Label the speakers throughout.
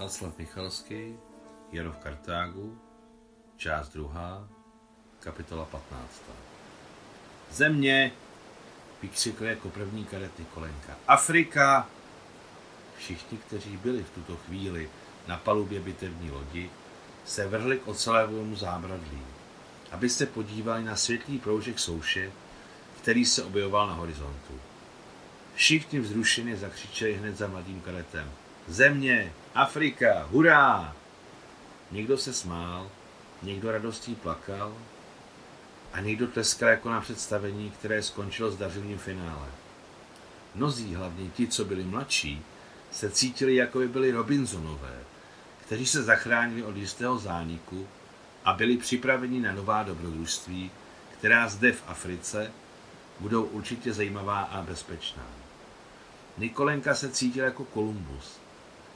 Speaker 1: Václav Michalský, Jaro v Kartágu, část druhá, kapitola 15. Země, vykřikl jako první kadet Nikolenka. Afrika! Všichni, kteří byli v tuto chvíli na palubě bitevní lodi, se vrhli k ocelému zábradlí, aby se podívali na světlý proužek souše, který se objevoval na horizontu. Všichni vzrušeně zakřičeli hned za mladým kadetem. Země, Afrika, hurá! Někdo se smál, někdo radostí plakal a někdo tleskal jako na představení, které skončilo s dařilým finále. Mnozí, hlavně ti, co byli mladší, se cítili, jako by byli Robinsonové, kteří se zachránili od jistého zániku a byli připraveni na nová dobrodružství, která zde v Africe budou určitě zajímavá a bezpečná. Nikolenka se cítil jako Kolumbus,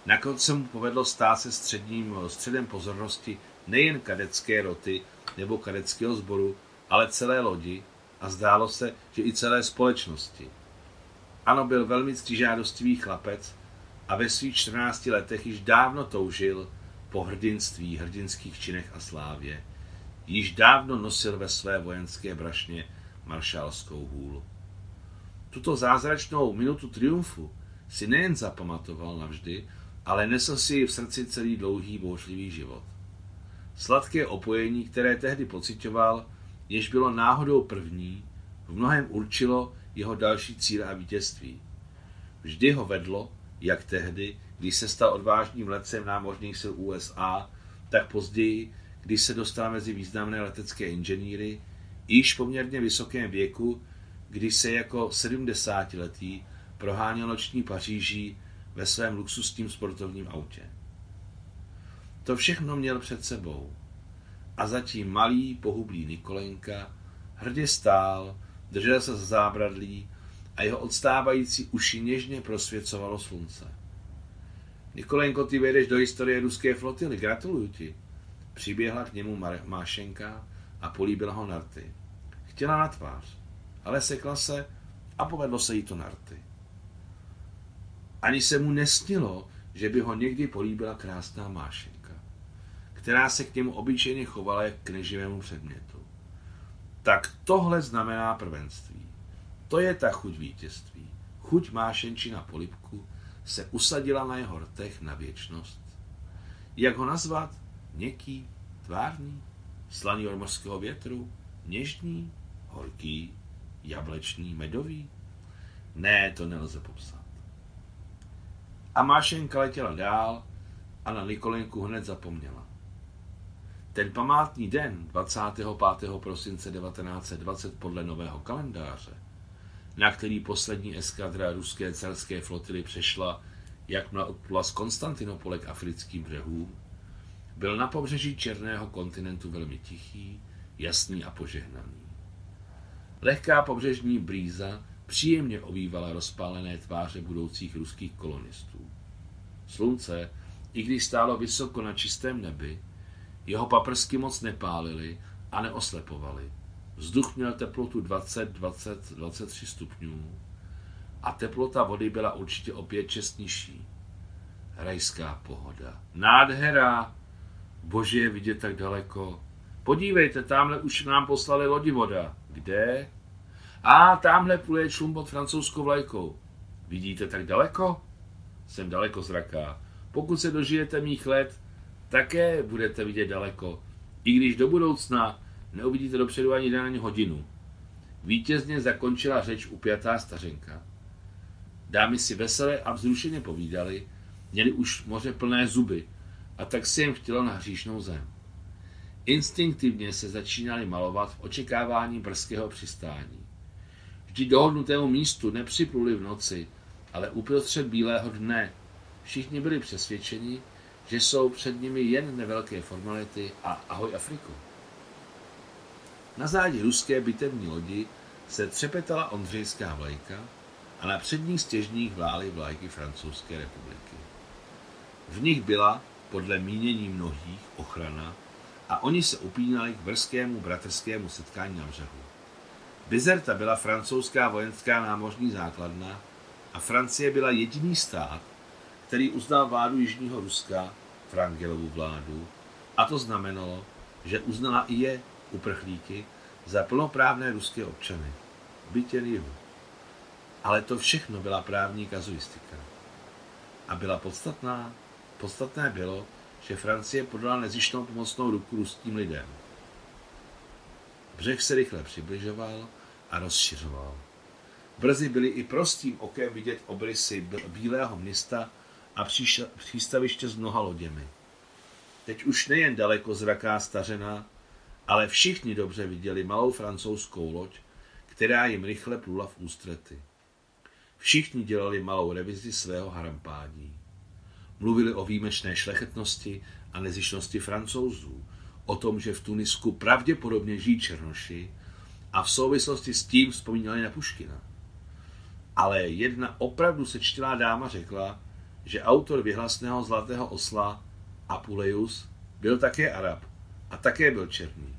Speaker 1: Nakonec se mu povedlo stát se středním středem pozornosti nejen kadecké roty nebo kadeckého sboru, ale celé lodi a zdálo se, že i celé společnosti. Ano, byl velmi ctižádostivý chlapec a ve svých 14 letech již dávno toužil po hrdinství, hrdinských činech a slávě. Již dávno nosil ve své vojenské brašně maršálskou hůlu. Tuto zázračnou minutu triumfu si nejen zapamatoval navždy, ale nesl si v srdci celý dlouhý bouřlivý život. Sladké opojení, které tehdy pocitoval, jež bylo náhodou první, v mnohem určilo jeho další cíle a vítězství. Vždy ho vedlo, jak tehdy, když se stal odvážným letcem námořních sil USA, tak později, když se dostal mezi významné letecké inženýry, již poměrně vysokém věku, když se jako 70-letý proháněl noční Paříží ve svém luxusním sportovním autě. To všechno měl před sebou. A zatím malý, pohublý Nikolenka hrdě stál, držel se za zábradlí a jeho odstávající uši něžně prosvěcovalo slunce. Nikolenko, ty vejdeš do historie ruské flotily, gratuluju ti. Přiběhla k němu Mášenka a políbila ho narty. Chtěla na tvář, ale sekla se a povedlo se jí to narty. Ani se mu nesnilo, že by ho někdy políbila krásná mášenka, která se k němu obyčejně chovala jak k neživému předmětu. Tak tohle znamená prvenství. To je ta chuť vítězství. Chuť mášenči na polibku se usadila na jeho rtech na věčnost. Jak ho nazvat? Měkký, tvárný, slaný od mořského větru, něžný, horký, jablečný, medový? Ne, to nelze popsat. A Mášenka letěla dál a na Nikolenku hned zapomněla. Ten památný den 25. prosince 1920 podle nového kalendáře, na který poslední eskadra ruské celské flotily přešla, jak odplula z Konstantinopole k africkým břehům, byl na pobřeží Černého kontinentu velmi tichý, jasný a požehnaný. Lehká pobřežní brýza příjemně ovývala rozpálené tváře budoucích ruských kolonistů. Slunce, i když stálo vysoko na čistém nebi, jeho paprsky moc nepálily a neoslepovaly. Vzduch měl teplotu 20, 20, 23 stupňů a teplota vody byla určitě o 5 6 nižší. Rajská pohoda. Nádhera! Bože je vidět tak daleko. Podívejte, tamhle už nám poslali lodi voda. Kde? A tamhle pluje člun pod francouzskou vlajkou. Vidíte tak daleko? Jsem daleko zraká. Pokud se dožijete mých let, také budete vidět daleko. I když do budoucna neuvidíte dopředu ani den ani hodinu. Vítězně zakončila řeč upjatá stařenka. Dámy si veselé a vzrušeně povídali, měli už moře plné zuby a tak si jim chtělo na hříšnou zem. Instinktivně se začínali malovat v očekávání brzkého přistání. Vždy dohodnutému místu nepřipluli v noci, ale uprostřed bílého dne všichni byli přesvědčeni, že jsou před nimi jen nevelké formality a ahoj Afriku. Na zádi ruské bitevní lodi se třepetala ondřejská vlajka a na předních stěžních vlály vlajky francouzské republiky. V nich byla, podle mínění mnohých, ochrana a oni se upínali k brzkému bratrskému setkání na břehu. Bizerta byla francouzská vojenská námořní základna a Francie byla jediný stát, který uznal vládu Jižního Ruska, Frangelovu vládu, a to znamenalo, že uznala i je, uprchlíky, za plnoprávné ruské občany, bytě jihu. Ale to všechno byla právní kazuistika. A byla podstatná? Podstatné bylo, že Francie podala nezištnou pomocnou ruku ruským lidem. Břeh se rychle přibližoval a rozšiřoval. Brzy byly i prostým okem vidět obrysy bílého města a přístaviště s mnoha loděmi. Teď už nejen daleko zraká stařena, ale všichni dobře viděli malou francouzskou loď, která jim rychle plula v ústrety. Všichni dělali malou revizi svého harampádí. Mluvili o výjimečné šlechetnosti a nezišnosti francouzů, o tom, že v Tunisku pravděpodobně žijí černoši a v souvislosti s tím vzpomínali na Puškina. Ale jedna opravdu sečtělá dáma řekla, že autor vyhlasného Zlatého osla Apuleius byl také Arab a také byl černý.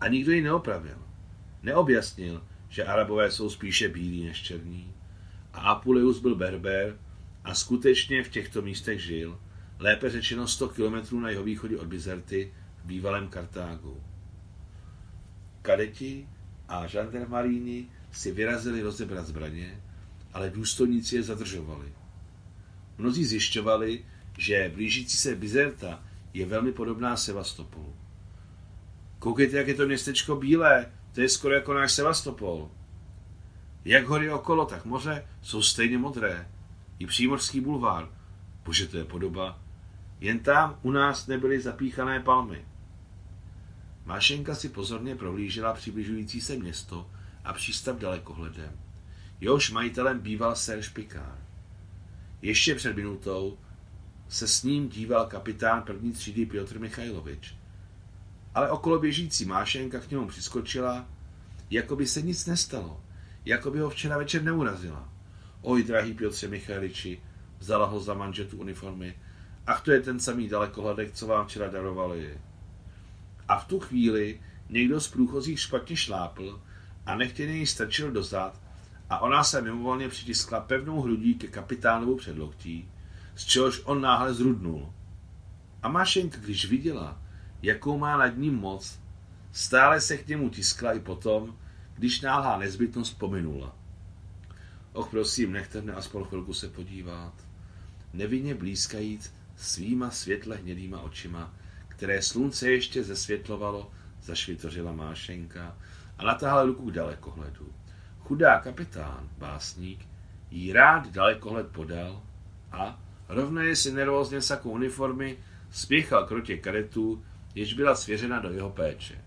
Speaker 1: A nikdo ji neopravil. Neobjasnil, že Arabové jsou spíše bílí než černí. A Apuleius byl berber a skutečně v těchto místech žil, lépe řečeno 100 kilometrů na jeho východě od Bizerty bývalém Kartágu. Kadeti a žandarmaríni si vyrazili rozebrat zbraně, ale důstojníci je zadržovali. Mnozí zjišťovali, že blížící se Bizerta je velmi podobná Sevastopolu. Koukejte, jak je to městečko bílé, to je skoro jako náš Sevastopol. Jak hory okolo, tak moře jsou stejně modré. I přímořský bulvár. Bože, to je podoba. Jen tam u nás nebyly zapíchané palmy. Mášenka si pozorně prohlížela přibližující se město a přístav dalekohledem. Jehož majitelem býval Serge Picard. Ještě před minutou se s ním díval kapitán první třídy Piotr Michajlovič. Ale okolo běžící Mášenka k němu přiskočila, jako by se nic nestalo, jako by ho včera večer neurazila. Oj, drahý Piotře Michajliči, vzala ho za manžetu uniformy. Ach, to je ten samý dalekohledek, co vám včera darovali. A v tu chvíli někdo z průchozích špatně šlápl a nechtěně ji strčil dozad a ona se mimovolně přitiskla pevnou hrudí ke kapitánovu předloktí, z čehož on náhle zrudnul. A Mašenka, když viděla, jakou má nad ním moc, stále se k němu tiskla i potom, když náhlá nezbytnost pominula. Och, prosím, nechte mne aspoň chvilku se podívat. Nevinně blízkajíc svýma světle hnědýma očima, které slunce ještě zesvětlovalo, zašvitořila Mášenka a natáhla ruku k dalekohledu. Chudá kapitán, básník, jí rád dalekohled podal a, rovnaje si nervózně sakou uniformy, spěchal k rotě kadetů, jež byla svěřena do jeho péče.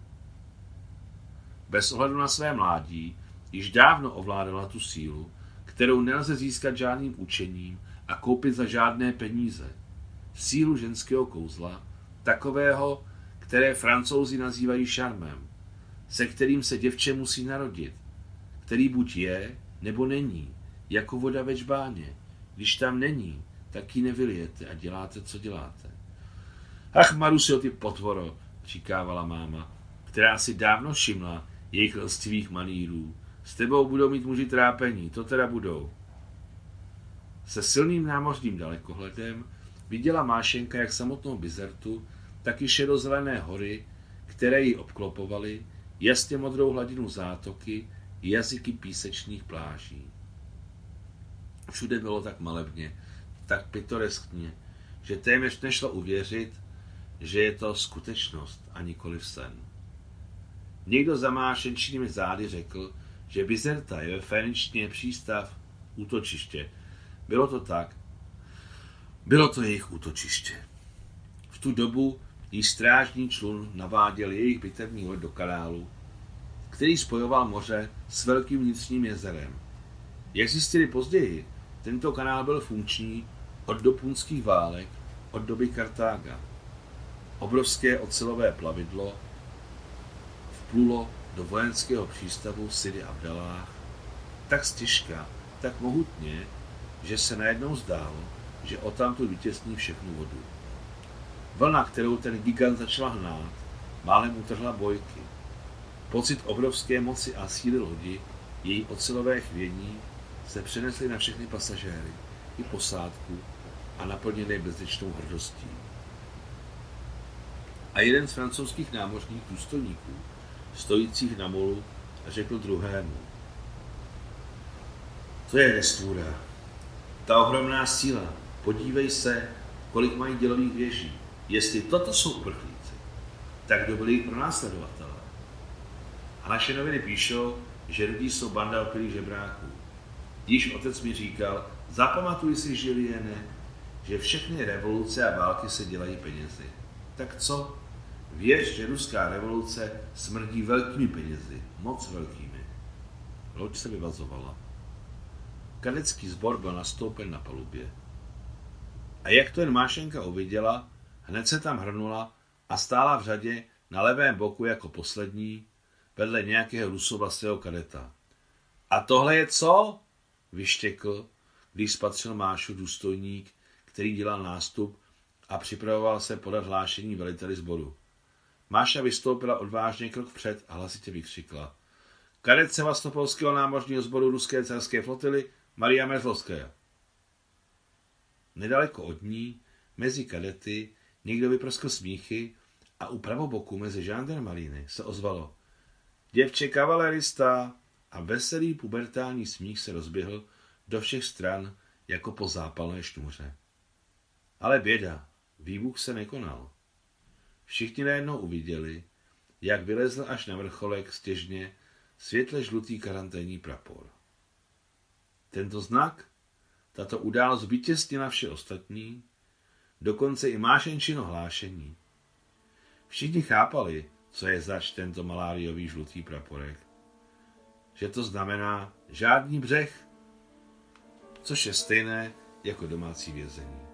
Speaker 1: Bez ohledu na své mládí již dávno ovládala tu sílu, kterou nelze získat žádným učením a koupit za žádné peníze. Sílu ženského kouzla, takového, které francouzi nazývají šarmem, se kterým se děvče musí narodit, který buď je, nebo není, jako voda ve čbáně. Když tam není, tak ji nevylijete a děláte, co děláte. Ach, Marusio, ty potvoro, říkávala máma, která si dávno všimla jejich lstivých manírů. S tebou budou mít muži trápení, to teda budou. Se silným námořním dalekohledem viděla Mášenka jak samotnou Bizertu, tak i šedozelené hory, které ji obklopovaly, jasně modrou hladinu zátoky, jazyky písečných pláží. Všude bylo tak malebně, tak pitoreskně, že téměř nešlo uvěřit, že je to skutečnost a nikoli sen. Někdo za mášenčnými zády řekl, že Bizerta je ve přístav útočiště. Bylo to tak. Bylo to jejich útočiště. V tu dobu jí strážní člun naváděl jejich bitevní loď do kanálu, který spojoval moře s velkým vnitřním jezerem. Jak zjistili později, tento kanál byl funkční od dob punských válek, od doby Kartága. Obrovské ocelové plavidlo vplulo do vojenského přístavu Sidi Abdalách tak stěžka, tak mohutně, že se najednou zdálo, že o tamto vytěsní všechnu vodu. Vlna, kterou ten gigant začal hnát, málem utrhla bojky. Pocit obrovské moci a síly lodi, její ocelové chvění, se přenesly na všechny pasažéry i posádku a naplněný bezděčnou hrdostí. A jeden z francouzských námořních důstojníků, stojících na molu, řekl druhému. To je nestvůra. Ta ohromná síla. Podívej se, kolik mají dělových věží. Jestli toto jsou uprchlíci, tak kdo byli jejich pronásledovatelé? A naše noviny píšou, že lidí jsou banda opilých žebráků. Již otec mi říkal, zapamatuj si, Žiliene, že všechny revoluce a války se dělají penězi. Tak co? Věř, že ruská revoluce smrdí velkými penězi, moc velkými. Loď se vyvazovala. Kadecký sbor byl nastoupen na palubě. A jak to jen Mášenka uviděla, hned se tam hrnula a stála v řadě na levém boku jako poslední, vedle nějakého rusovlastého kadeta. A tohle je co? Vyštěkl, když spatřil Mášu důstojník, který dělal nástup a připravoval se podat hlášení veliteli sboru. Máša vystoupila odvážně krok před a hlasitě vykřikla. Kadet Sevastopolského námořního sboru ruské carské flotily Maria Mezlovská. Nedaleko od ní, mezi kadety, někdo vyproskl smíchy a u pravoboku mezi žandarmaríny se ozvalo. Děvče kavalerista a veselý pubertální smích se rozběhl do všech stran jako po zápalné šňůře. Ale běda, výbuch se nekonal. Všichni najednou uviděli, jak vylezl až na vrcholek stěžně světle žlutý karanténní prapor. Tento znak, tato událost vytěsnila vše ostatní, dokonce i mášenčino hlášení. Všichni chápali, co je zač tento maláriový žlutý praporek. Že to znamená žádný břeh, což je stejné jako domácí vězení.